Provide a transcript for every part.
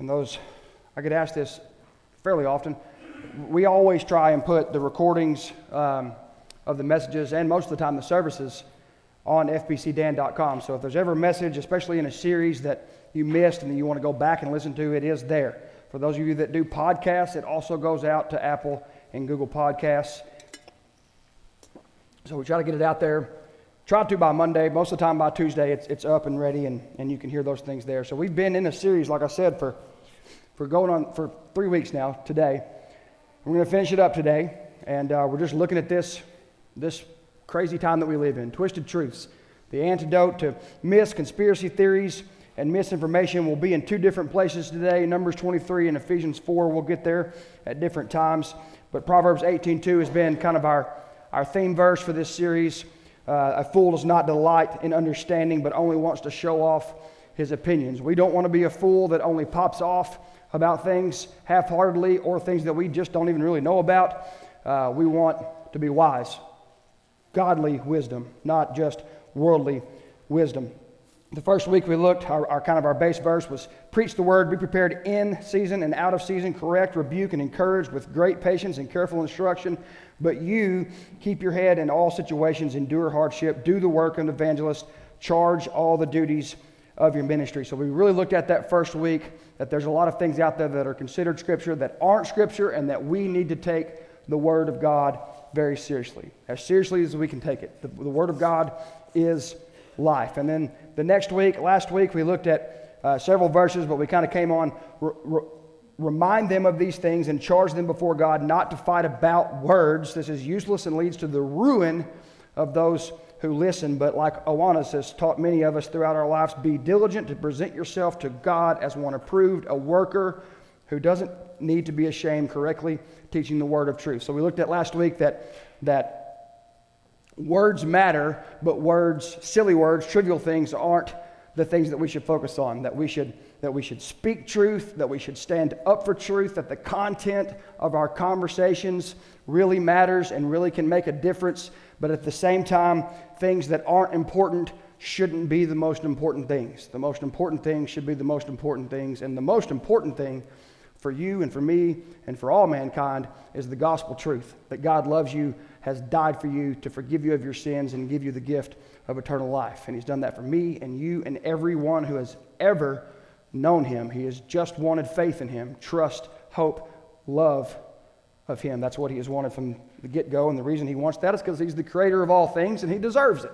and those, I get asked this fairly often. We always try and put the recordings um, of the messages and most of the time the services on fbcdan.com. So if there's ever a message, especially in a series that you missed and you want to go back and listen to, it is there. For those of you that do podcasts, it also goes out to Apple and Google Podcasts. So we try to get it out there. Try to by Monday. Most of the time by Tuesday, it's, it's up and ready, and, and you can hear those things there. So we've been in a series, like I said, for, for going on for three weeks now today. We're going to finish it up today, and uh, we're just looking at this, this crazy time that we live in twisted truths. The antidote to myths, conspiracy theories, and misinformation will be in two different places today Numbers 23 and Ephesians 4. We'll get there at different times. But Proverbs 18:2 has been kind of our, our theme verse for this series. Uh, a fool does not delight in understanding, but only wants to show off his opinions. We don't want to be a fool that only pops off about things half heartedly or things that we just don't even really know about. Uh, we want to be wise, godly wisdom, not just worldly wisdom. The first week we looked, our, our, kind of our base verse was preach the word, be prepared in season and out of season, correct, rebuke, and encourage with great patience and careful instruction. But you keep your head in all situations, endure hardship, do the work of an evangelist, charge all the duties of your ministry. So we really looked at that first week, that there's a lot of things out there that are considered scripture that aren't scripture, and that we need to take the word of God very seriously, as seriously as we can take it. The, the word of God is life. And then the next week, last week, we looked at uh, several verses, but we kind of came on. Remind them of these things and charge them before God not to fight about words. This is useless and leads to the ruin of those who listen. But like Awanas has taught many of us throughout our lives, be diligent to present yourself to God as one approved, a worker who doesn't need to be ashamed, correctly teaching the word of truth. So we looked at last week that, that Words matter, but words, silly words, trivial things aren't the things that we should focus on. That we should, that we should speak truth, that we should stand up for truth, that the content of our conversations really matters and really can make a difference. But at the same time, things that aren't important shouldn't be the most important things. The most important things should be the most important things. And the most important thing for you and for me and for all mankind is the gospel truth that God loves you has died for you to forgive you of your sins and give you the gift of eternal life. And He's done that for me and you and everyone who has ever known Him. He has just wanted faith in Him, trust, hope, love of Him. That's what He has wanted from the get go. And the reason He wants that is because He's the creator of all things and He deserves it.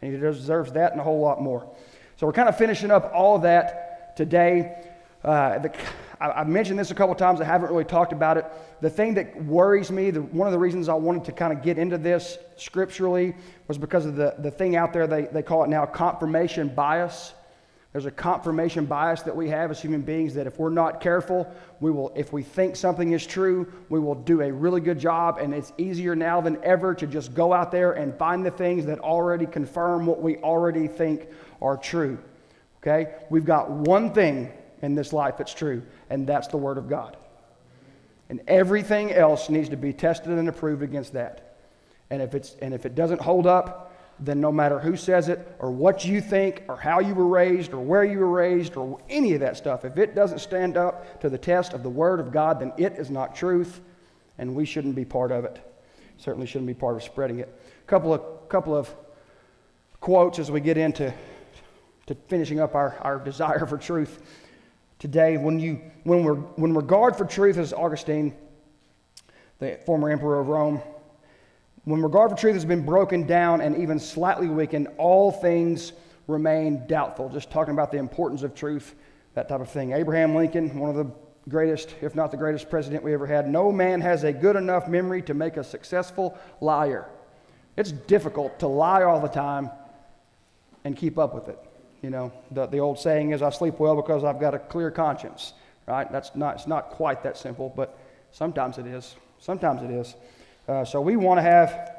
And He deserves that and a whole lot more. So we're kind of finishing up all of that today. Uh, the, I, have mentioned this a couple times. I haven't really talked about it. The thing that worries me, the, one of the reasons I wanted to kind of get into this scripturally was because of the, the thing out there, they, they call it now confirmation bias. There's a confirmation bias that we have as human beings that if we're not careful, we will, if we think something is true, we will do a really good job. And it's easier now than ever to just go out there and find the things that already confirm what we already think are true. Okay? We've got one thing in this life that's true, and that's the Word of God. And everything else needs to be tested and approved against that. And if, it's, and if it doesn't hold up, then no matter who says it, or what you think, or how you were raised, or where you were raised, or any of that stuff, if it doesn't stand up to the test of the Word of God, then it is not truth, and we shouldn't be part of it. Certainly shouldn't be part of spreading it. A couple of, couple of quotes as we get into to finishing up our, our desire for truth today when, you, when, we're, when regard for truth, as Augustine, the former emperor of Rome, when regard for truth has been broken down and even slightly weakened, all things remain doubtful. Just talking about the importance of truth, that type of thing. Abraham Lincoln, one of the greatest, if not the greatest president we ever had, no man has a good enough memory to make a successful liar. It's difficult to lie all the time and keep up with it. You know, the, the old saying is, I sleep well because I've got a clear conscience, right? That's not, it's not quite that simple, but sometimes it is. Sometimes it is. Uh, so we want to have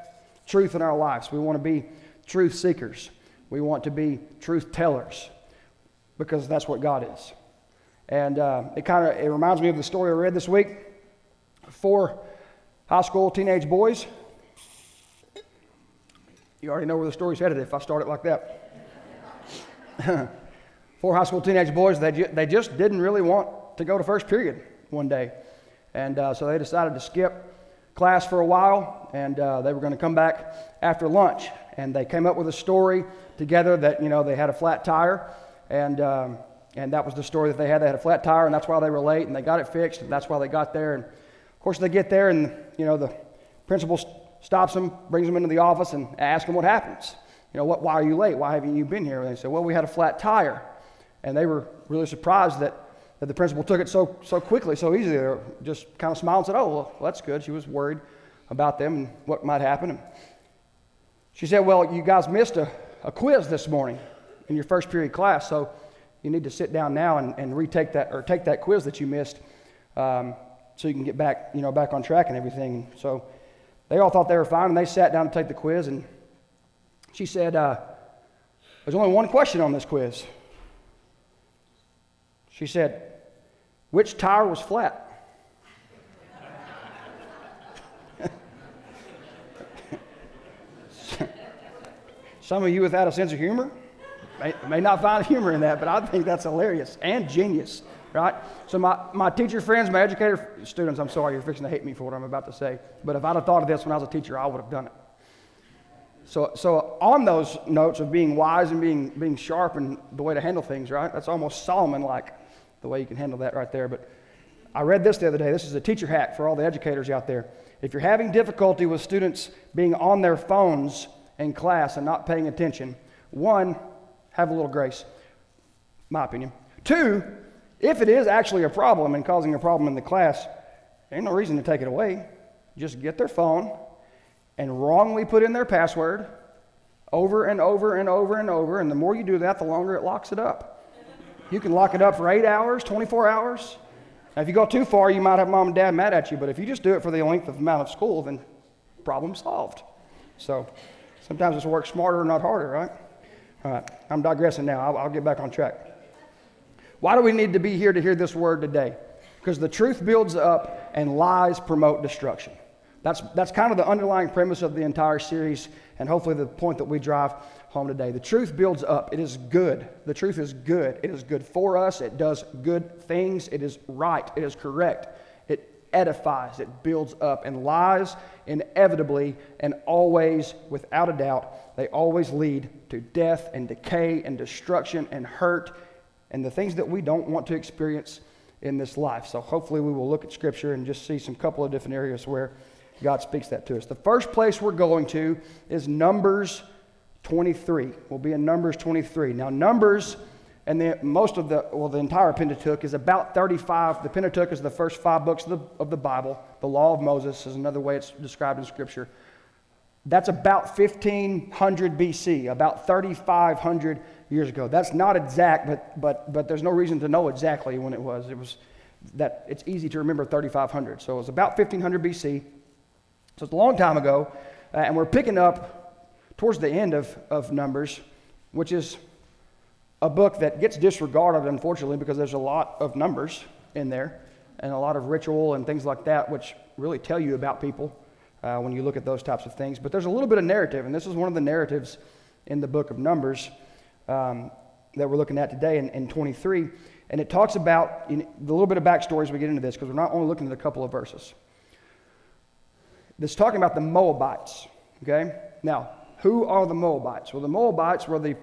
truth in our lives. We want to be truth seekers. We want to be truth tellers because that's what God is. And uh, it kind of it reminds me of the story I read this week. Four high school teenage boys. You already know where the story's headed if I start it like that. four high school teenage boys, they, ju- they just didn't really want to go to first period one day. And uh, so they decided to skip class for a while, and uh, they were going to come back after lunch. And they came up with a story together that, you know, they had a flat tire, and, um, and that was the story that they had. They had a flat tire, and that's why they were late, and they got it fixed, and that's why they got there. And of course, they get there, and, you know, the principal stops them, brings them into the office, and asks them what happens. You know, what, why are you late? Why haven't you been here? And they said, well, we had a flat tire. And they were really surprised that, that the principal took it so, so quickly, so easily. Just kind of smiled and said, oh, well, that's good. She was worried about them and what might happen. And she said, well, you guys missed a, a quiz this morning in your first period class, so you need to sit down now and, and retake that, or take that quiz that you missed um, so you can get back, you know, back on track and everything. So they all thought they were fine, and they sat down to take the quiz, and she said, uh, There's only one question on this quiz. She said, Which tire was flat? Some of you without a sense of humor may, may not find humor in that, but I think that's hilarious and genius, right? So, my, my teacher friends, my educator students, I'm sorry, you're fixing to hate me for what I'm about to say, but if I'd have thought of this when I was a teacher, I would have done it. So, so on those notes of being wise and being, being sharp and the way to handle things, right? That's almost Solomon like the way you can handle that right there. But I read this the other day. This is a teacher hack for all the educators out there. If you're having difficulty with students being on their phones in class and not paying attention, one, have a little grace, my opinion. Two, if it is actually a problem and causing a problem in the class, ain't no reason to take it away. Just get their phone and wrongly put in their password over and over and over and over. And the more you do that, the longer it locks it up. You can lock it up for eight hours, 24 hours. Now, if you go too far, you might have mom and dad mad at you, but if you just do it for the length of amount of school, then problem solved. So sometimes it's work smarter, not harder, right? All right, I'm digressing now. I'll, I'll get back on track. Why do we need to be here to hear this word today? Because the truth builds up and lies promote destruction. That's, that's kind of the underlying premise of the entire series, and hopefully the point that we drive home today. The truth builds up. It is good. The truth is good. It is good for us. It does good things. It is right. It is correct. It edifies. It builds up. And lies, inevitably and always, without a doubt, they always lead to death and decay and destruction and hurt and the things that we don't want to experience in this life. So hopefully we will look at Scripture and just see some couple of different areas where God speaks that to us. The first place we're going to is Numbers 23. We'll be in Numbers 23. Now, Numbers and the, most of the, well, the entire Pentateuch is about 35. The Pentateuch is the first five books of the, of the Bible. The Law of Moses is another way it's described in Scripture. That's about 1500 BC, about 3,500 years ago. That's not exact, but, but, but there's no reason to know exactly when it was. It was that it's easy to remember 3,500. So it was about 1500 BC. So it's a long time ago, uh, and we're picking up towards the end of, of Numbers, which is a book that gets disregarded, unfortunately, because there's a lot of numbers in there and a lot of ritual and things like that, which really tell you about people uh, when you look at those types of things. But there's a little bit of narrative, and this is one of the narratives in the book of Numbers um, that we're looking at today in, in 23. And it talks about the little bit of backstory as we get into this, because we're not only looking at a couple of verses It's talking about the Moabites. Okay? Now, who are the Moabites? Well, the Moabites were the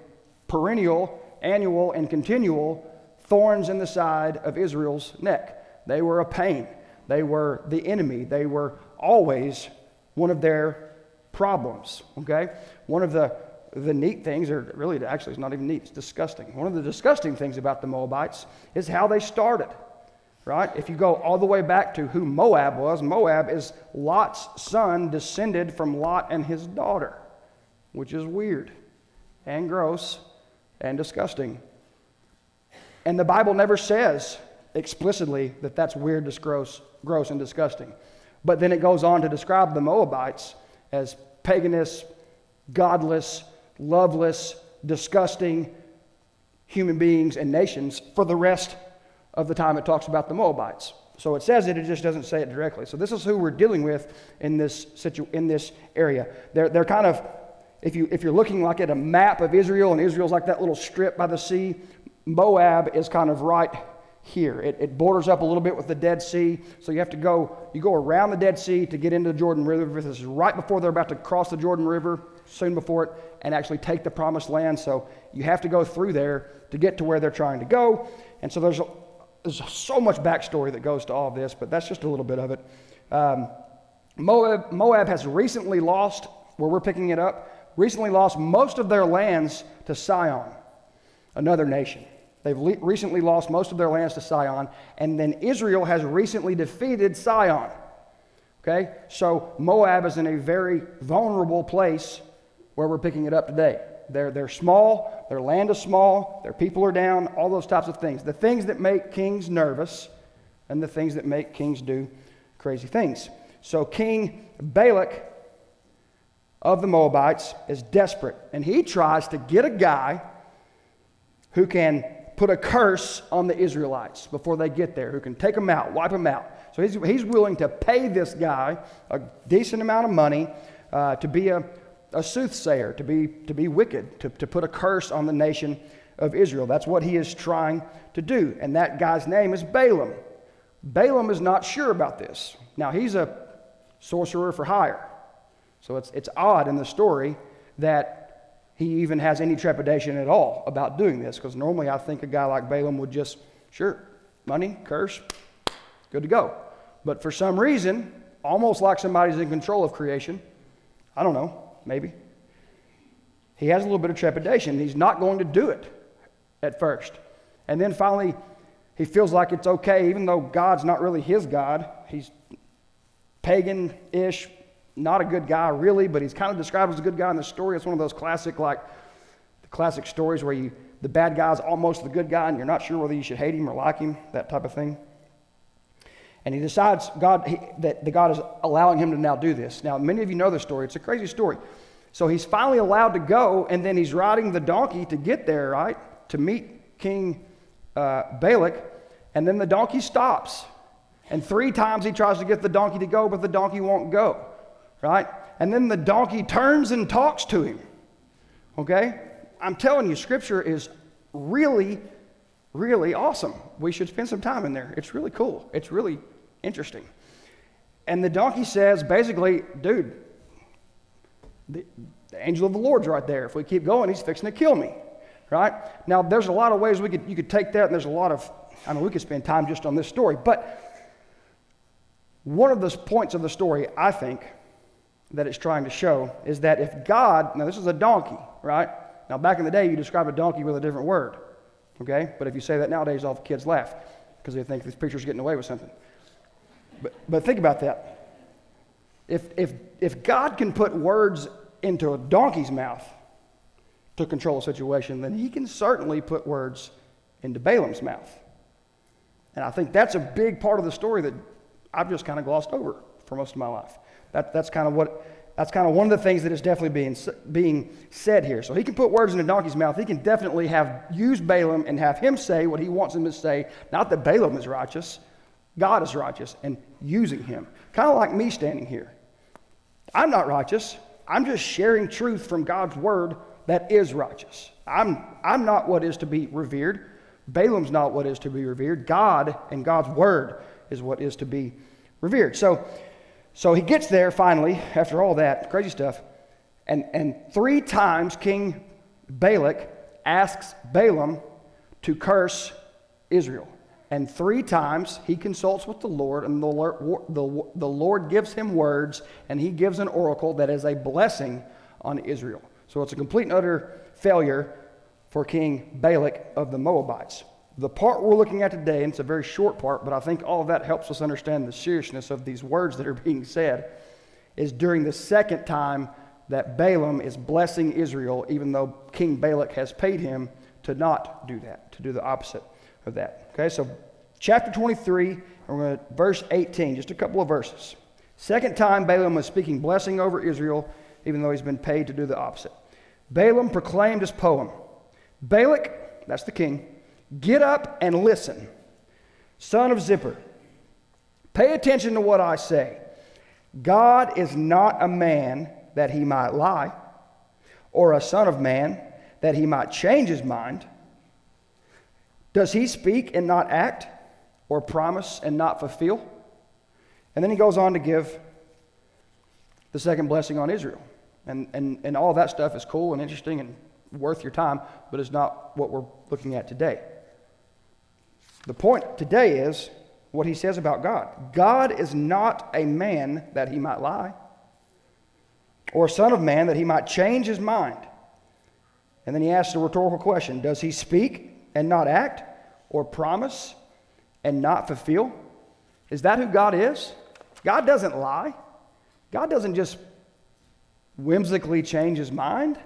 perennial, annual, and continual thorns in the side of Israel's neck. They were a pain. They were the enemy. They were always one of their problems. Okay? One of the, the neat things, or really, actually, it's not even neat, it's disgusting. One of the disgusting things about the Moabites is how they started right? If you go all the way back to who Moab was, Moab is Lot's son descended from Lot and his daughter, which is weird and gross and disgusting. And the Bible never says explicitly that that's weird, gross, gross and disgusting. But then it goes on to describe the Moabites as paganist, godless, loveless, disgusting human beings and nations for the rest of the time it talks about the Moabites. So it says it, it just doesn't say it directly. So this is who we're dealing with in this, situ- in this area. They're, they're kind of, if, you, if you're looking like at a map of Israel, and Israel's like that little strip by the sea, Moab is kind of right here. It, it, borders up a little bit with the Dead Sea, so you have to go, you go around the Dead Sea to get into the Jordan River. This is right before they're about to cross the Jordan River, soon before it, and actually take the promised land. So you have to go through there to get to where they're trying to go. And so there's, a, there's so much backstory that goes to all of this, but that's just a little bit of it. Um, Moab, Moab has recently lost, where we're picking it up, recently lost most of their lands to Sihon, another nation. They've le- recently lost most of their lands to Sihon, and then Israel has recently defeated Sihon. Okay? So Moab is in a very vulnerable place where we're picking it up today. They're, they're small, their land is small, their people are down, all those types of things. The things that make kings nervous and the things that make kings do crazy things. So King Balak of the Moabites is desperate, and he tries to get a guy who can put a curse on the Israelites before they get there, who can take them out, wipe them out. So he's, he's willing to pay this guy a decent amount of money uh, to be a, a soothsayer, to be, to be wicked, to, to put a curse on the nation of Israel. That's what he is trying to do. And that guy's name is Balaam. Balaam is not sure about this. Now, he's a sorcerer for hire. So it's, it's odd in the story that he even has any trepidation at all about doing this because normally I think a guy like Balaam would just, sure, money, curse, good to go. But for some reason, almost like somebody's in control of creation, I don't know, maybe, he has a little bit of trepidation. He's not going to do it at first. And then finally, he feels like it's okay, even though God's not really his God. He's pagan ish, not a good guy really, but he's kind of described as a good guy in the story. It's one of those classic, like, the classic stories where you, the bad guy's almost the good guy and you're not sure whether you should hate him or like him, that type of thing. And he decides God, he, that the God is allowing him to now do this. Now, many of you know the story. It's a crazy story. So he's finally allowed to go, and then he's riding the donkey to get there, right? To meet King uh, Balak. And then the donkey stops. And three times he tries to get the donkey to go, but the donkey won't go right? And then the donkey turns and talks to him. Okay? I'm telling you, Scripture is really, really awesome. We should spend some time in there. It's really cool, it's really interesting. And the donkey says, basically, dude, the, the angel of the Lord's right there. If we keep going, he's fixing to kill me. Right? Now, there's a lot of ways we could, you could take that, and there's a lot of, I mean, we could spend time just on this story. But one of the points of the story, I think, that it's trying to show is that if God, now this is a donkey, right? Now, back in the day, you describe a donkey with a different word, okay? But if you say that nowadays, all the kids laugh because they think this picture's getting away with something. But, but think about that. If, if, if God can put words into a donkey's mouth to control a situation, then he can certainly put words into Balaam's mouth. And I think that's a big part of the story that I've just kind of glossed over for most of my life. That, that's kind of what that's kind of one of the things that is definitely being, being said here. So he can put words in a donkey's mouth. He can definitely have use Balaam and have him say what he wants him to say. Not that Balaam is righteous, God is righteous and using him. Kind of like me standing here. I'm not righteous. I'm just sharing truth from God's word that is righteous. I'm, I'm not what is to be revered. Balaam's not what is to be revered. God and God's word is what is to be revered. So so he gets there finally, after all that crazy stuff, and, and three times King Balak asks Balaam to curse Israel. And three times he consults with the Lord, and the Lord, the, the Lord gives him words, and he gives an oracle that is a blessing on Israel. So it's a complete and utter failure for King Balak of the Moabites. The part we're looking at today, and it's a very short part, but I think all of that helps us understand the seriousness of these words that are being said, is during the second time that Balaam is blessing Israel, even though King Balak has paid him to not do that, to do the opposite of that. Okay, so chapter 23, and we're going to verse 18, just a couple of verses. Second time Balaam was speaking blessing over Israel, even though he's been paid to do the opposite. Balaam proclaimed his poem. Balak, that's the king, Get up and listen. Son of Zippor. pay attention to what I say. God is not a man that he might lie, or a son of man that he might change his mind. Does he speak and not act? or promise and not fulfill? And then he goes on to give the second blessing on Israel. And, and, and all that stuff is cool and interesting and worth your time, but it's not what we're looking at today. The point today is what he says about God God is not a man that he might lie, or a son of man that he might change his mind. And then he asks a rhetorical question Does he speak and not act, or promise and not fulfill? Is that who God is? God doesn't lie. God doesn't just whimsically change his mind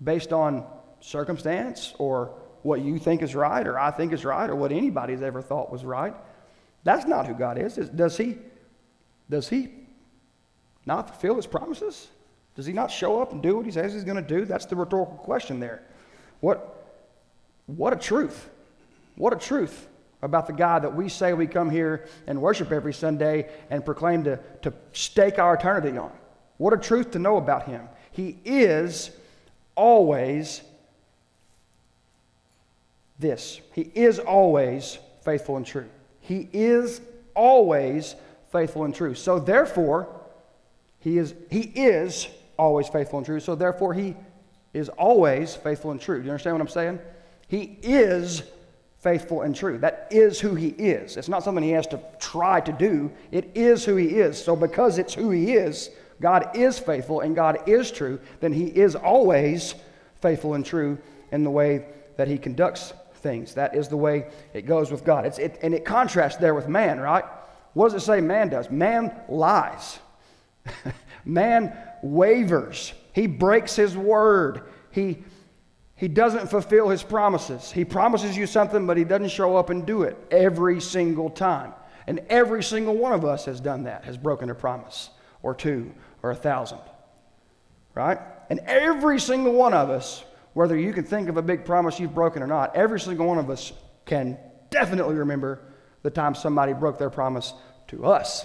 based on circumstance or what you think is right or I think is right or what anybody's ever thought was right. That's not who God is. Does he does he not fulfill his promises? Does he not show up and do what he says he's going to do? That's the rhetorical question there. What what a truth. What a truth about the God that we say we come here and worship every Sunday and proclaim to, to stake our eternity on. What a truth to know about him. He is always this. He is always faithful and true. He is always faithful and true. So therefore, he is, he is always faithful and true. So therefore, he is always faithful and true. Do you understand what I'm saying? He is faithful and true. That is who he is. It's not something he has to try to do. It is who he is. So because it's who he is, God is faithful and God is true, then he is always faithful and true in the way that he conducts things. That is the way it goes with God. It's, it, and it contrasts there with man, right? What does it say man does? Man lies. man wavers. He breaks his word. He he doesn't fulfill his promises. He promises you something, but he doesn't show up and do it every single time. And every single one of us has done that, has broken a promise, or two, or a thousand. Right? And every single one of us, whether you can think of a big promise you've broken or not, every single one of us can definitely remember the time somebody broke their promise to us.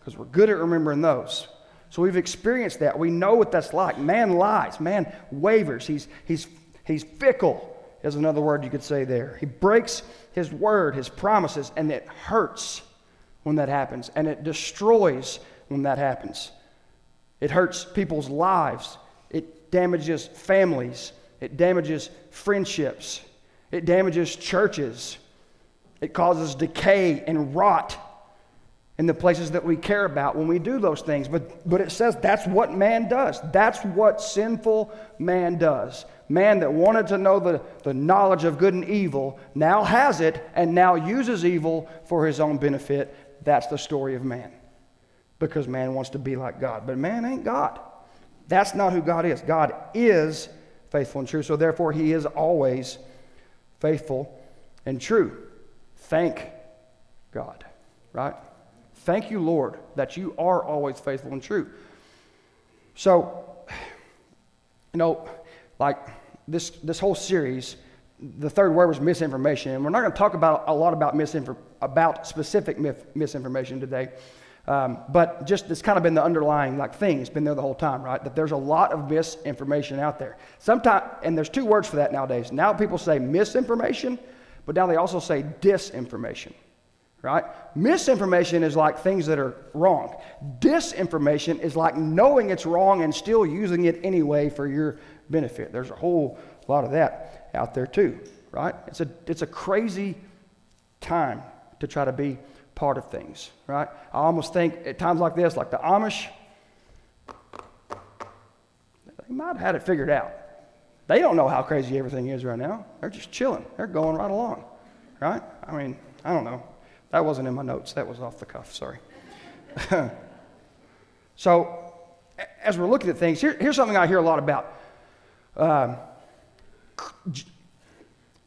Because we're good at remembering those. So we've experienced that. We know what that's like. Man lies, man wavers. He's, he's He's fickle, is another word you could say there. He breaks his word, his promises, and it hurts when that happens, and it destroys when that happens. It hurts people's lives, it damages families, it damages friendships, it damages churches, it causes decay and rot in the places that we care about when we do those things. But, but it says that's what man does. That's what sinful man does. Man that wanted to know the, the knowledge of good and evil now has it and now uses evil for his own benefit. That's the story of man. Because man wants to be like God. But man ain't God. That's not who God is. God is faithful and true. So therefore, he is always faithful and true. Thank God, right? Thank you, Lord, that you are always faithful and true. So, you know, like this, this whole series, the third word was misinformation. And we're not going to talk about a lot about, misinfor- about specific misinformation today. Um, but just it's kind of been the underlying like thing. It's been there the whole time, right? That there's a lot of misinformation out there. Sometimes, and there's two words for that nowadays. Now people say misinformation, but now they also say disinformation right? Misinformation is like things that are wrong. Disinformation is like knowing it's wrong and still using it anyway for your benefit. There's a whole lot of that out there too, right? It's a, it's a crazy time to try to be part of things, right? I almost think at times like this, like the Amish, they might have had it figured out. They don't know how crazy everything is right now. They're just chilling. They're going right along, right? I mean, I don't know. That wasn't in my notes, that was off the cuff, sorry. so, as we're looking at things, here, here's something I hear a lot about. Um,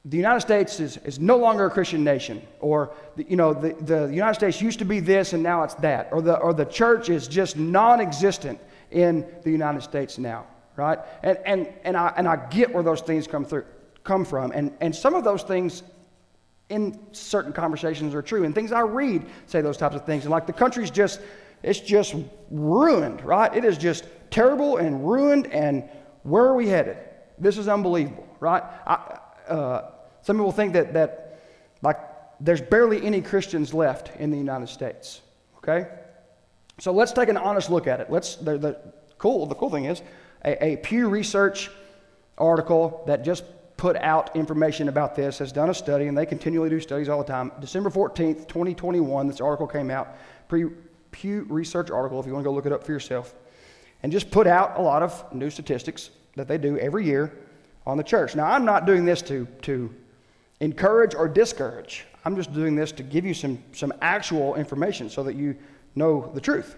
the United States is, is no longer a Christian nation, or the, you know, the, the United States used to be this and now it's that, or the, or the church is just non existent in the United States now, right? And, and, and, I, and I get where those things come, through, come from, and, and some of those things in certain conversations are true. And things I read say those types of things. And like the country's just, it's just ruined, right? It is just terrible and ruined. And where are we headed? This is unbelievable, right? I, uh, some people think that, that like there's barely any Christians left in the United States. Okay? So let's take an honest look at it. Let's, the, the cool, the cool thing is, a, a Pew Research article that just put out information about this has done a study, and they continually do studies all the time. December 14th, 2021, this article came out, Pre, Pew Research article, if you want to go look it up for yourself, and just put out a lot of new statistics that they do every year on the church. Now, I'm not doing this to, to encourage or discourage. I'm just doing this to give you some, some actual information so that you know the truth.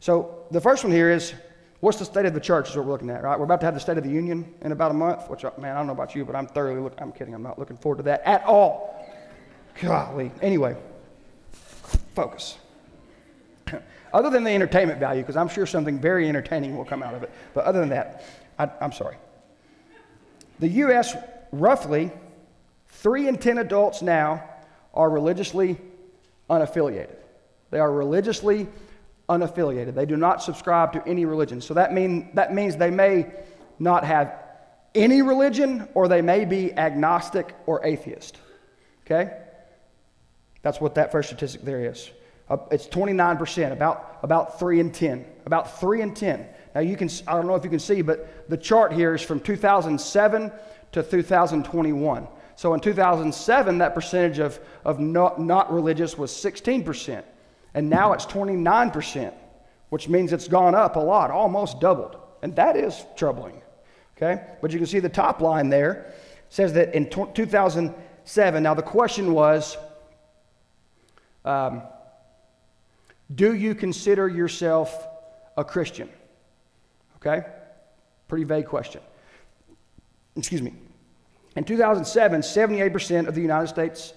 So, the first one here is what's the state of the church, is what we're looking at, right? We're about to have the State of the Union in about a month, which, uh, man, I don't know about you, but I'm thoroughly looking, I'm kidding, I'm not looking forward to that at all. Golly. Anyway, focus. other than the entertainment value, because I'm sure something very entertaining will come out of it, but other than that, I, I'm sorry. The U.S. roughly three in 10 adults now are religiously unaffiliated. They are religiously unaffiliated. They do not subscribe to any religion. So that, mean, that means they may not have any religion or they may be agnostic or atheist. Okay? That's what that first statistic there is. Uh, it's 29%, about, about 3 in 10. About 3 in 10. Now, you can, I don't know if you can see, but the chart here is from 2007 to 2021. So in 2007, that percentage of, of not, not religious was 16%. And now it's 29%, which means it's gone up a lot, almost doubled. And that is troubling. Okay? But you can see the top line there says that in 2007, now the question was um, Do you consider yourself a Christian? Okay? Pretty vague question. Excuse me. In 2007, 78% of the United States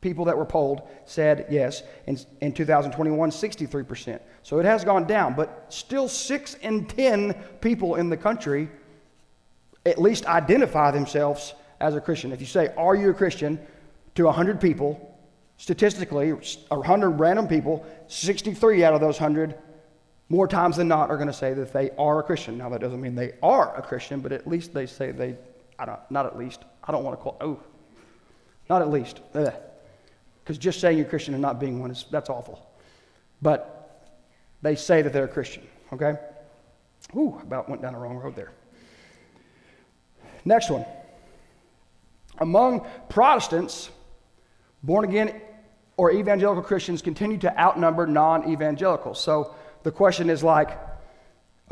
people that were polled said yes. In, in 2021, 63%. So it has gone down, but still 6 in 10 people in the country at least identify themselves as a Christian. If you say, Are you a Christian? to 100 people, statistically, 100 random people, 63 out of those 100 more times than not are going to say that they are a Christian. Now, that doesn't mean they are a Christian, but at least they say they I don't, not at least. I don't want to call, oh, not at least. Eh. Because just saying you're Christian and not being one is, that's awful. But they say that they're a Christian, okay? Ooh, about went down the wrong road there. Next one. Among Protestants, born again or evangelical Christians continue to outnumber non evangelicals. So the question is like,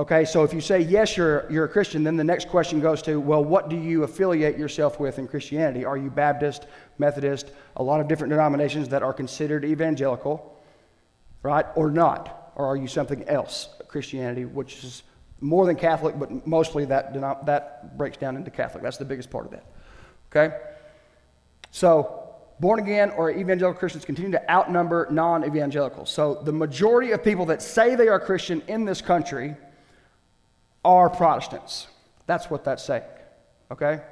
Okay, so if you say yes, you're, you're a Christian, then the next question goes to, well, what do you affiliate yourself with in Christianity? Are you Baptist, Methodist, a lot of different denominations that are considered evangelical, right, or not? Or are you something else, Christianity, which is more than Catholic, but mostly that, that breaks down into Catholic. That's the biggest part of that. Okay? So, born again or evangelical Christians continue to outnumber non evangelicals. So, the majority of people that say they are Christian in this country are Protestants. That's what that's saying, okay?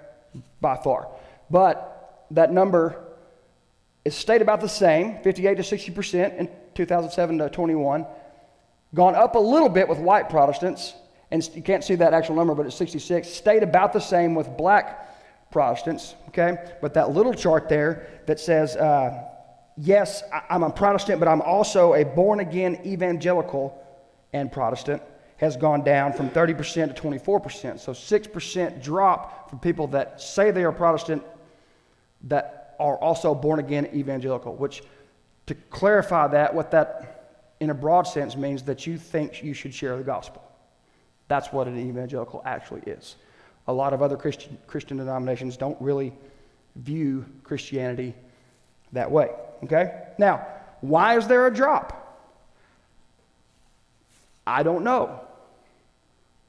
By far. But that number is stayed about the same 58 to 60% in 2007 to 21. Gone up a little bit with white Protestants, and you can't see that actual number, but it's 66. Stayed about the same with black Protestants, okay? But that little chart there that says, uh, yes, I'm a Protestant, but I'm also a born again evangelical and Protestant has gone down from 30% to 24%. So 6% drop for people that say they are Protestant that are also born again evangelical, which to clarify that, what that in a broad sense means that you think you should share the gospel. That's what an evangelical actually is. A lot of other Christian, Christian denominations don't really view Christianity that way. Okay? Now, why is there a drop? I don't know.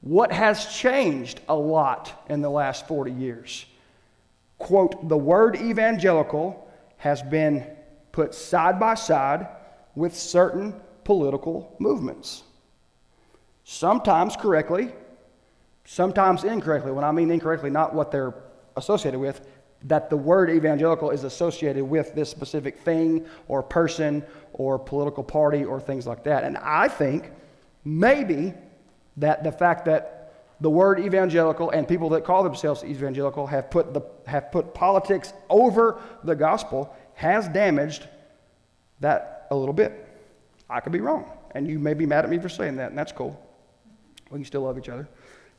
What has changed a lot in the last 40 years? Quote, the word evangelical has been put side by side with certain political movements. Sometimes correctly, sometimes incorrectly. When I mean incorrectly, not what they're associated with, that the word evangelical is associated with this specific thing or person or political party or things like that. And I think maybe that the fact that the word evangelical and people that call themselves evangelical have put, the, have put politics over the gospel has damaged that a little bit. I could be wrong, and you may be mad at me for saying that, and that's cool. We can still love each other.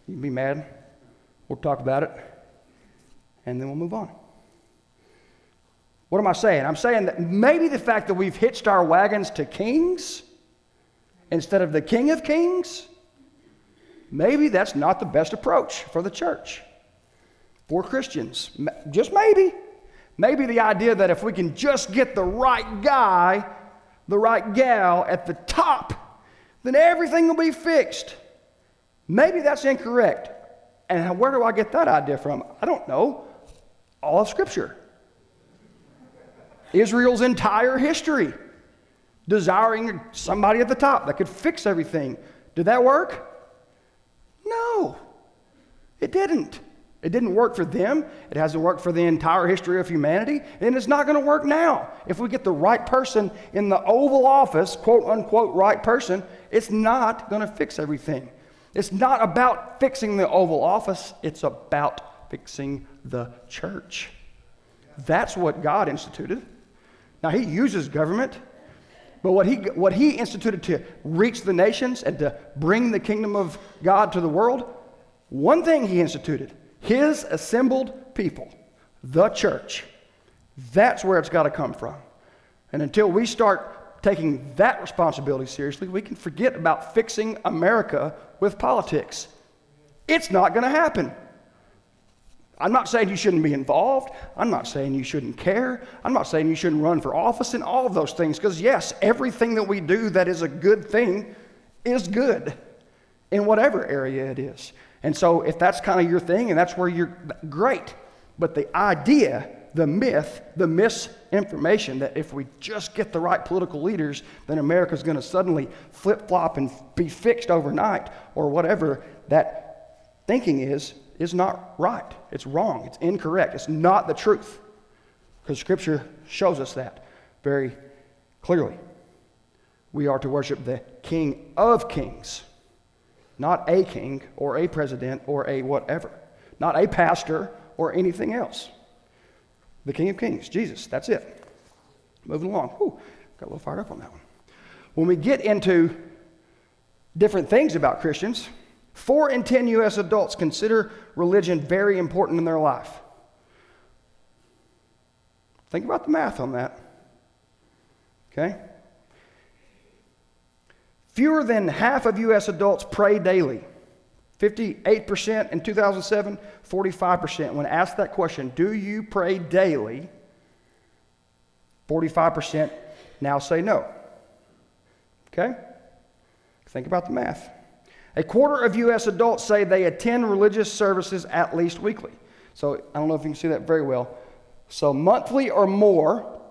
You can be mad. We'll talk about it, and then we'll move on. What am I saying? I'm saying that maybe the fact that we've hitched our wagons to kings instead of the King of Kings, maybe that's not the best approach for the church, for Christians. Just maybe. Maybe the idea that if we can just get the right guy, the right gal at the top, then everything will be fixed. Maybe that's incorrect. And where do I get that idea from? I don't know. All of Scripture. Israel's entire history, desiring somebody at the top that could fix everything. Did that work? No, it didn't. It didn't work for them. It hasn't worked for the entire history of humanity. And it's not going to work now. If we get the right person in the Oval Office, quote unquote, right person, it's not going to fix everything. It's not about fixing the Oval Office, it's about fixing the church. That's what God instituted. Now, He uses government, but what he, what he instituted to reach the nations and to bring the kingdom of God to the world, one thing He instituted His assembled people, the church. That's where it's got to come from. And until we start taking that responsibility seriously, we can forget about fixing America with politics. It's not going to happen. I'm not saying you shouldn't be involved. I'm not saying you shouldn't care. I'm not saying you shouldn't run for office and all of those things, because yes, everything that we do that is a good thing is good in whatever area it is. And so if that's kind of your thing and that's where you're great. But the idea, the myth, the misinformation that if we just get the right political leaders, then America's going to suddenly flip flop and be fixed overnight or whatever that thinking is, is not right. It's wrong. It's incorrect. It's not the truth. Because Scripture shows us that very clearly. We are to worship the King of Kings, not a king or a president or a whatever, not a pastor or anything else. The King of Kings, Jesus, that's it. Moving along. Whew, got a little fired up on that one. When we get into different things about Christians, Four in 10 U.S. adults consider religion very important in their life. Think about the math on that. Okay? Fewer than half of U.S. adults pray daily. 58% in 2007, 45%. When asked that question, do you pray daily? 45% now say no. Okay? Think about the math. A quarter of U.S. adults say they attend religious services at least weekly. So I don't know if you can see that very well. So monthly or more,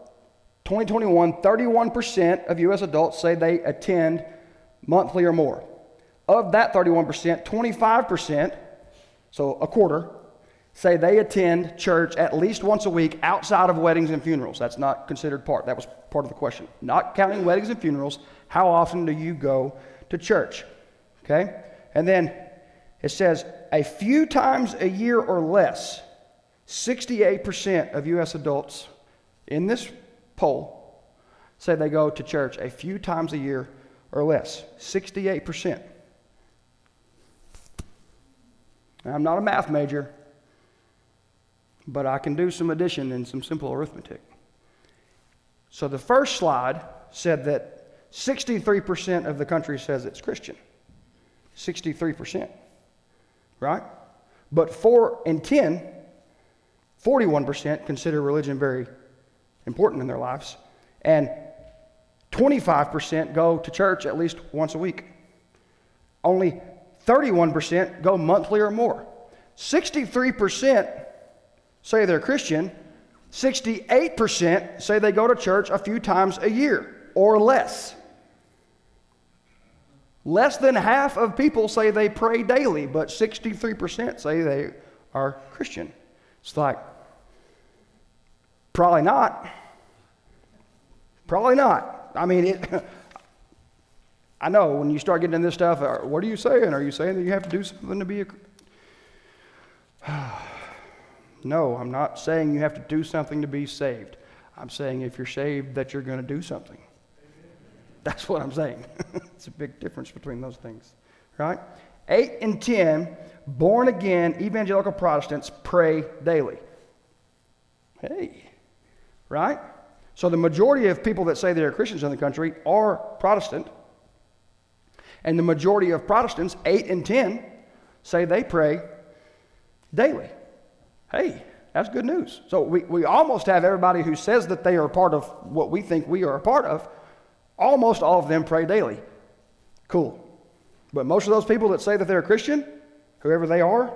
2021, 31% of U.S. adults say they attend monthly or more. Of that 31%, 25%, so a quarter, say they attend church at least once a week outside of weddings and funerals. That's not considered part. That was part of the question. Not counting weddings and funerals, how often do you go to church? Okay? And then it says a few times a year or less, 68% of U.S. adults in this poll say they go to church a few times a year or less. 68%. Now, I'm not a math major, but I can do some addition and some simple arithmetic. So the first slide said that 63% of the country says it's Christian. 63%. Right? But 4 and 10, 41% consider religion very important in their lives. And 25% go to church at least once a week. Only 31% go monthly or more. 63% say they're Christian. 68% say they go to church a few times a year or less. Less than half of people say they pray daily, but 63% say they are Christian. It's like, probably not. Probably not. I mean, it. I know when you start getting into this stuff, uh, what are you saying? Are you saying that you have to do something to be a. no, I'm not saying you have to do something to be saved. I'm saying if you're saved, that you're going to do something. That's what I'm saying. it's a big difference between those things, right? Eight and ten born again evangelical Protestants pray daily. Hey, right? So the majority of people that say they are Christians in the country are Protestant. And the majority of Protestants, 8 and 10, say they pray daily. Hey, that's good news. So we, we almost have everybody who says that they are part of what we think we are a part of, almost all of them pray daily. Cool. But most of those people that say that they're a Christian, whoever they are,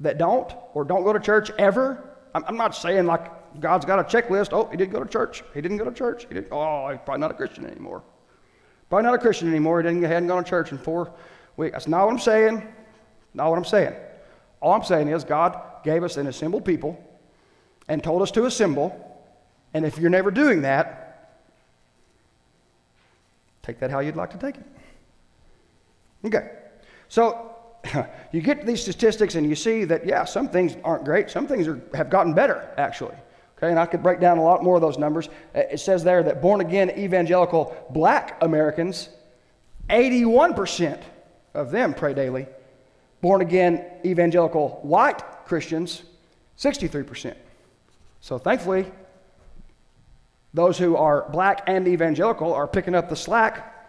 that don't or don't go to church ever, I'm, I'm not saying like God's got a checklist. Oh, he didn't go to church. He didn't go to church. He didn't, oh, he's probably not a Christian anymore. Probably not a Christian anymore. He didn't, he hadn't gone to church in four weeks. That's not what I'm saying. Not what I'm saying. All I'm saying is God gave us an assembled people and told us to assemble. And if you're never doing that, take that how you'd like to take it. Okay. So you get these statistics and you see that, yeah, some things aren't great. Some things are, have gotten better, actually. Okay, and I could break down a lot more of those numbers. Uh, it says there that born again evangelical black Americans, 81% of them pray daily. Born again evangelical white Christians, 63%. So thankfully, those who are black and evangelical are picking up the slack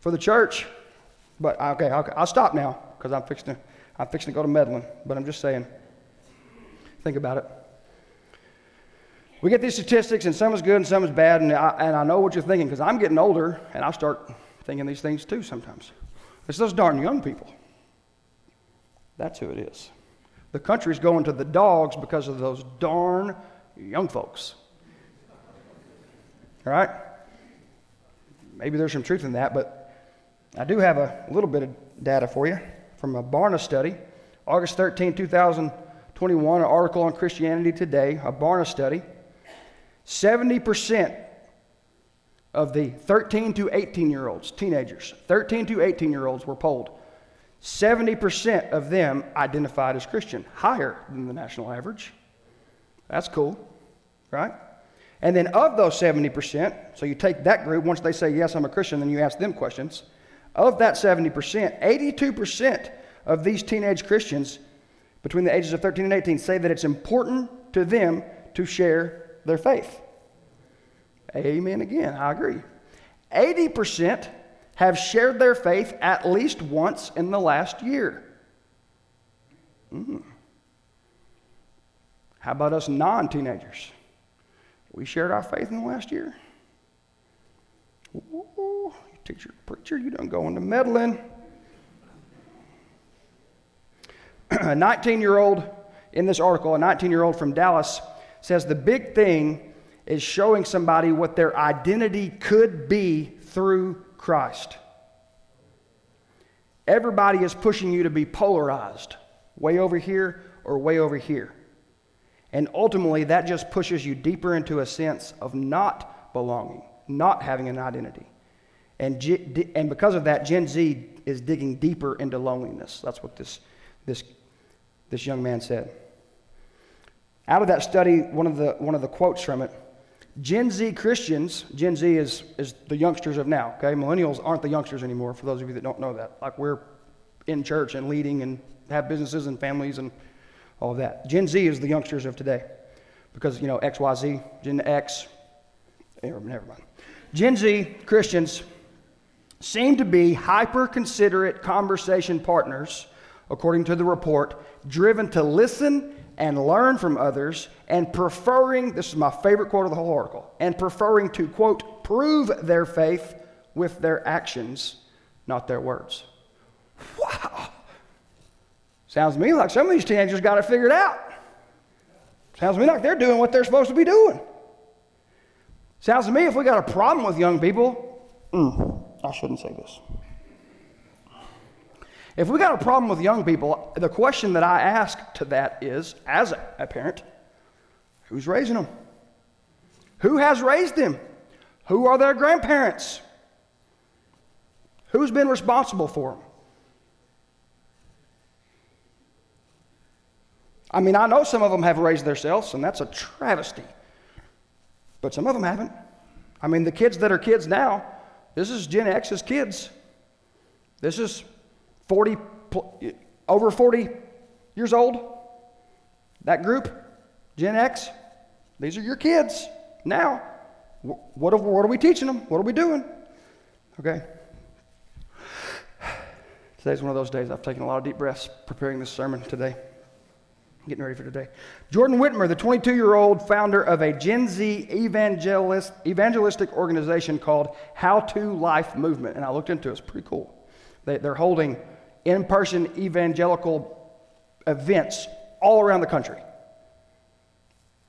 for the church. But okay, I'll, stop now because I'm fixing to, I'm fixing to go to meddling. But I'm just saying, think about it. We get these statistics, and some is good and some is bad, and I, and I know what you're thinking because I'm getting older, and I start thinking these things too sometimes. It's those darn young people. That's who it is. The country's going to the dogs because of those darn young folks. All right? Maybe there's some truth in that, but I do have a little bit of data for you from a Barna study. August 13, 2021, an article on Christianity Today, a Barna study. 70% of the 13 to 18 year olds, teenagers, 13 to 18 year olds were polled. 70% of them identified as Christian, higher than the national average. That's cool, right? And then of those 70%, so you take that group, once they say, Yes, I'm a Christian, then you ask them questions. Of that 70%, 82% of these teenage Christians between the ages of 13 and 18 say that it's important to them to share their faith. Amen again, I agree. 80% have shared their faith at least once in the last year. Mm. How about us non teenagers? We shared our faith in the last year. Ooh, teacher, preacher, you don't go into meddling. a 19 year old in this article, a 19 year old from Dallas, says the big thing is showing somebody what their identity could be through Christ. Everybody is pushing you to be polarized, way over here or way over here. And ultimately, that just pushes you deeper into a sense of not belonging, not having an identity. And, G- and because of that, Gen Z is digging deeper into loneliness. That's what this, this, this young man said. Out of that study, one of the, one of the quotes from it Gen Z Christians, Gen Z is, is the youngsters of now, okay? Millennials aren't the youngsters anymore, for those of you that don't know that. Like we're in church and leading and have businesses and families and all of that. Gen Z is the youngsters of today because, you know, XYZ, Gen X, eh, never mind. Gen Z Christians seem to be hyper considerate conversation partners, according to the report, driven to listen and learn from others, and preferring, this is my favorite quote of the whole article, and preferring to, quote, prove their faith with their actions, not their words. Wow. Sounds to me like some of these teenagers got it figured out. Sounds to me like they're doing what they're supposed to be doing. Sounds to me if we got a problem with young people, mm, I shouldn't say this. If we got a problem with young people, the question that I ask to that is, as a parent, who's raising them? Who has raised them? Who are their grandparents? Who's been responsible for them? I mean, I know some of them have raised themselves, and that's a travesty. but some of them haven't. I mean, the kids that are kids now, this is Gen X's kids. This is 40, over 40 years old. That group, Gen X, these are your kids now. What what are we teaching them? What are we doing? Okay. Today's one of those days I've taken a lot of deep breaths preparing this sermon today. Getting ready for today. Jordan Whitmer, the 22 year old founder of a Gen Z evangelist, evangelistic organization called How to Life Movement. And I looked into it, it's pretty cool. They, they're holding in person evangelical events all around the country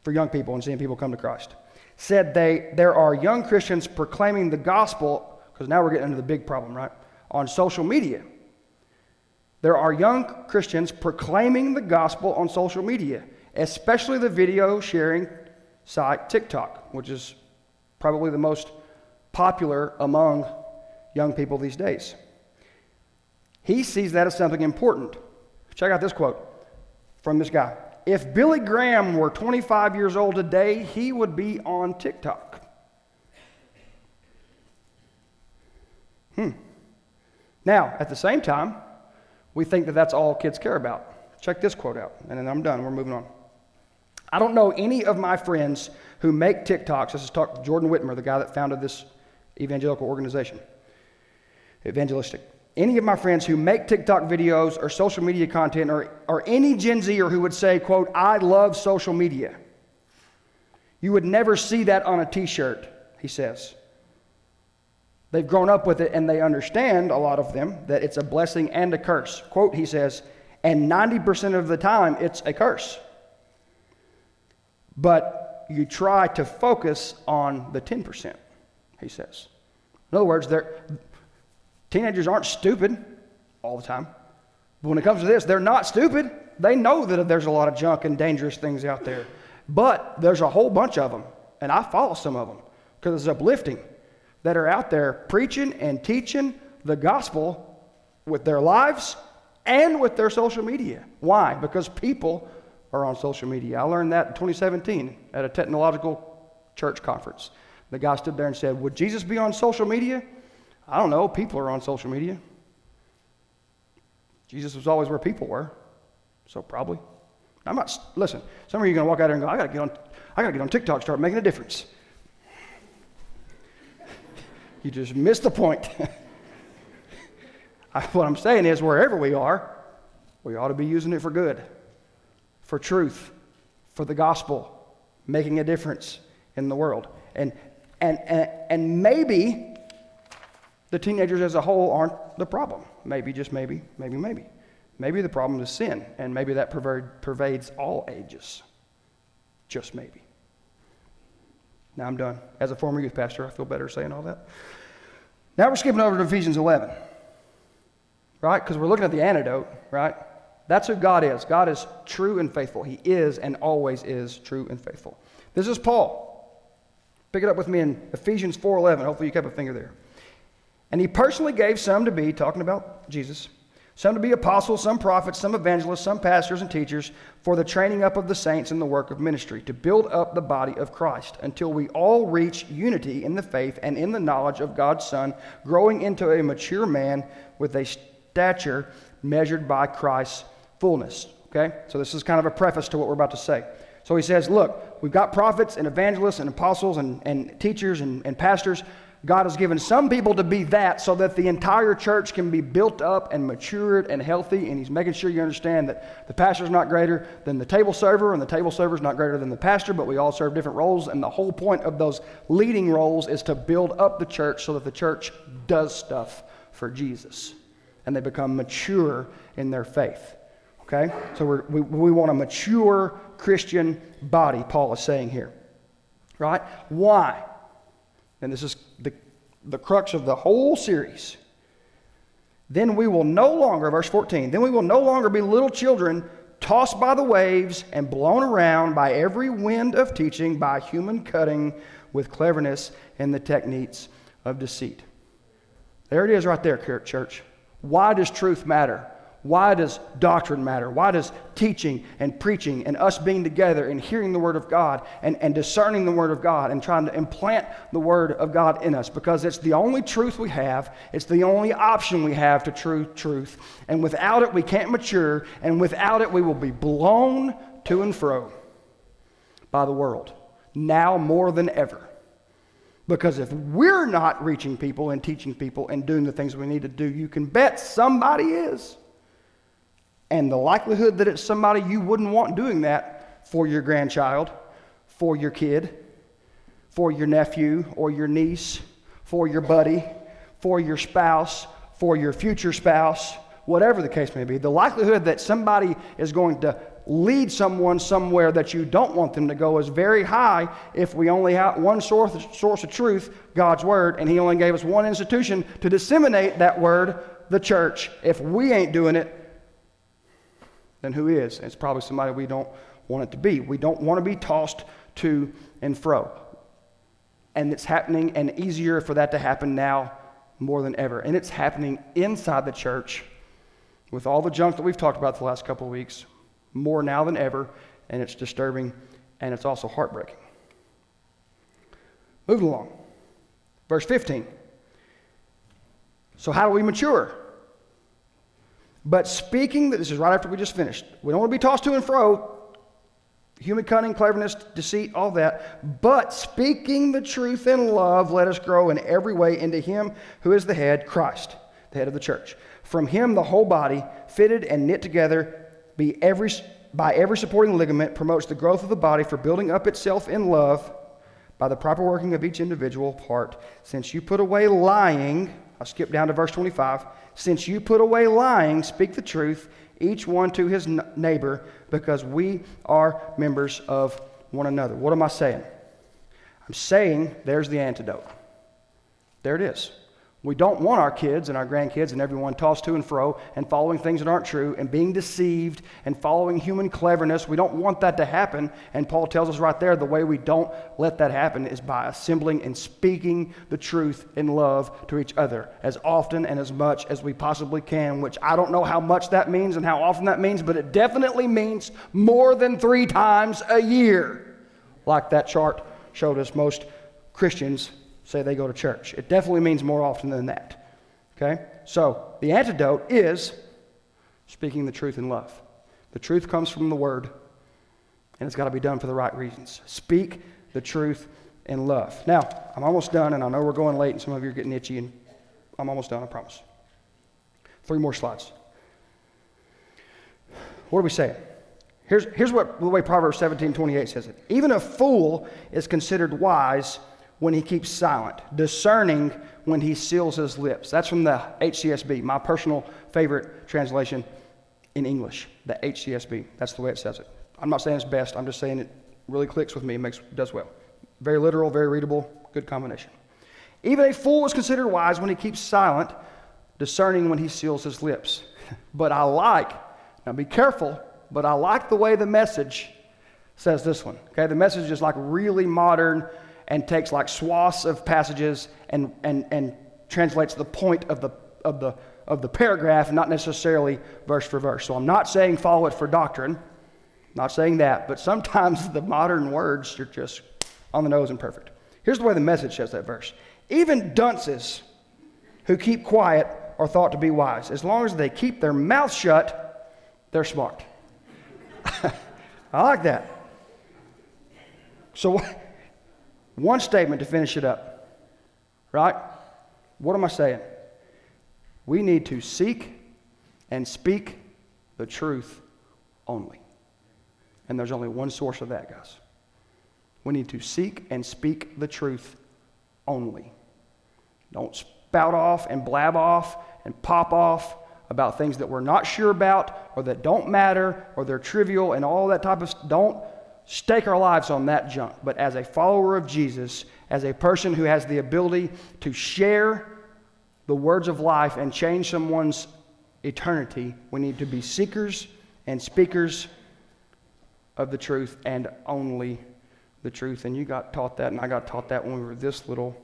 for young people and seeing people come to Christ. Said they, there are young Christians proclaiming the gospel, because now we're getting into the big problem, right? On social media. There are young Christians proclaiming the gospel on social media, especially the video sharing site TikTok, which is probably the most popular among young people these days. He sees that as something important. Check out this quote from this guy. If Billy Graham were 25 years old today, he would be on TikTok. Hmm. Now, at the same time, we think that that's all kids care about. Check this quote out, and then I'm done. We're moving on. I don't know any of my friends who make TikToks. This is talk Jordan Whitmer, the guy that founded this evangelical organization, evangelistic any of my friends who make TikTok videos or social media content or, or any Gen Zer who would say, quote, I love social media. You would never see that on a t shirt, he says. They've grown up with it and they understand, a lot of them, that it's a blessing and a curse. Quote, he says, and 90% of the time it's a curse. But you try to focus on the 10%, he says. In other words, Teenagers aren't stupid all the time. But when it comes to this, they're not stupid. They know that there's a lot of junk and dangerous things out there. But there's a whole bunch of them, and I follow some of them because it's uplifting that are out there preaching and teaching the gospel with their lives and with their social media. Why? Because people are on social media. I learned that in 2017 at a technological church conference. The guy stood there and said, Would Jesus be on social media? I don't know, people are on social media. Jesus was always where people were, so probably. I'm not, listen, some of you are going to walk out there and go, I got to get on, I got to get on TikTok, start making a difference. You just missed the point. what I'm saying is, wherever we are, we ought to be using it for good, for truth, for the gospel, making a difference in the world. And, and, and, and maybe the teenagers as a whole aren't the problem. Maybe, just maybe, maybe, maybe. Maybe the problem is sin, and maybe that pervades all ages. Just maybe. Now I'm done. As a former youth pastor, I feel better saying all that. Now we're skipping over to Ephesians 11, right? Because we're looking at the antidote, right? That's who God is. God is true and faithful. He is and always is true and faithful. This is Paul. Pick it up with me in Ephesians 4:11. Hopefully you kept a finger there. And he personally gave some to be, talking about Jesus, some to be apostles, some prophets, some evangelists, some pastors and teachers for the training up of the saints in the work of ministry, to build up the body of Christ until we all reach unity in the faith and in the knowledge of God's Son, growing into a mature man with a stature measured by Christ's fullness. Okay? So this is kind of a preface to what we're about to say. So he says, look, we've got prophets and evangelists and apostles and, and teachers and, and pastors God has given some people to be that so that the entire church can be built up and matured and healthy. And He's making sure you understand that the pastor is not greater than the table server, and the table server is not greater than the pastor, but we all serve different roles. And the whole point of those leading roles is to build up the church so that the church does stuff for Jesus and they become mature in their faith. Okay? So we we, want a mature Christian body, Paul is saying here. Right? Why? And this is the, the crux of the whole series, then we will no longer, verse 14, then we will no longer be little children tossed by the waves and blown around by every wind of teaching, by human cutting with cleverness and the techniques of deceit. There it is right there, church. Why does truth matter? Why does doctrine matter? Why does teaching and preaching and us being together and hearing the Word of God and, and discerning the Word of God and trying to implant the Word of God in us? Because it's the only truth we have, it's the only option we have to true truth. And without it, we can't mature, and without it, we will be blown to and fro by the world, now more than ever. Because if we're not reaching people and teaching people and doing the things we need to do, you can bet somebody is. And the likelihood that it's somebody you wouldn't want doing that for your grandchild, for your kid, for your nephew or your niece, for your buddy, for your spouse, for your future spouse, whatever the case may be, the likelihood that somebody is going to lead someone somewhere that you don't want them to go is very high if we only have one source, source of truth, God's Word, and He only gave us one institution to disseminate that Word, the church. If we ain't doing it, then who is? It's probably somebody we don't want it to be. We don't want to be tossed to and fro. And it's happening, and easier for that to happen now more than ever. And it's happening inside the church with all the junk that we've talked about the last couple of weeks, more now than ever, and it's disturbing and it's also heartbreaking. Moving along. Verse 15. So, how do we mature? But speaking, this is right after we just finished. We don't want to be tossed to and fro. Human cunning, cleverness, deceit, all that. But speaking the truth in love, let us grow in every way into Him who is the head, Christ, the head of the church. From Him, the whole body, fitted and knit together, be every, by every supporting ligament, promotes the growth of the body for building up itself in love by the proper working of each individual part. Since you put away lying, I'll skip down to verse 25. Since you put away lying, speak the truth, each one to his neighbor, because we are members of one another. What am I saying? I'm saying there's the antidote. There it is. We don't want our kids and our grandkids and everyone tossed to and fro and following things that aren't true and being deceived and following human cleverness. We don't want that to happen. And Paul tells us right there the way we don't let that happen is by assembling and speaking the truth in love to each other as often and as much as we possibly can, which I don't know how much that means and how often that means, but it definitely means more than three times a year, like that chart showed us most Christians say they go to church. It definitely means more often than that. Okay? So the antidote is speaking the truth in love. The truth comes from the word, and it's got to be done for the right reasons. Speak the truth in love. Now, I'm almost done, and I know we're going late, and some of you are getting itchy, and I'm almost done, I promise. Three more slides. What are we saying? Here's, here's what the way Proverbs 17 28 says it. Even a fool is considered wise when he keeps silent, discerning when he seals his lips. That's from the HCSB, my personal favorite translation in English, the HCSB. That's the way it says it. I'm not saying it's best, I'm just saying it really clicks with me, it makes, does well. Very literal, very readable, good combination. Even a fool is considered wise when he keeps silent, discerning when he seals his lips. But I like, now be careful, but I like the way the message says this one. Okay, the message is like really modern and takes like swaths of passages and, and, and translates the point of the, of, the, of the paragraph, not necessarily verse for verse. So I'm not saying follow it for doctrine, not saying that, but sometimes the modern words are just on the nose and perfect. Here's the way the message says that verse Even dunces who keep quiet are thought to be wise. As long as they keep their mouth shut, they're smart. I like that. So, one statement to finish it up. Right? What am I saying? We need to seek and speak the truth only. And there's only one source of that, guys. We need to seek and speak the truth only. Don't spout off and blab off and pop off about things that we're not sure about or that don't matter or they're trivial and all that type of. Don't stake our lives on that junk. But as a follower of Jesus, as a person who has the ability to share the words of life and change someone's eternity, we need to be seekers and speakers of the truth and only the truth. And you got taught that, and I got taught that when we were this little.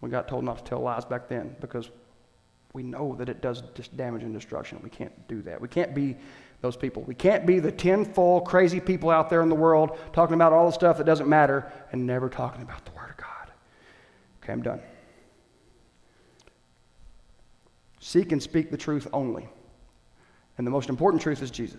We got told not to tell lies back then because We know that it does damage and destruction. We can't do that. We can't be those people. We can't be the tinfoil crazy people out there in the world talking about all the stuff that doesn't matter and never talking about the Word of God. Okay, I'm done. Seek and speak the truth only. And the most important truth is Jesus.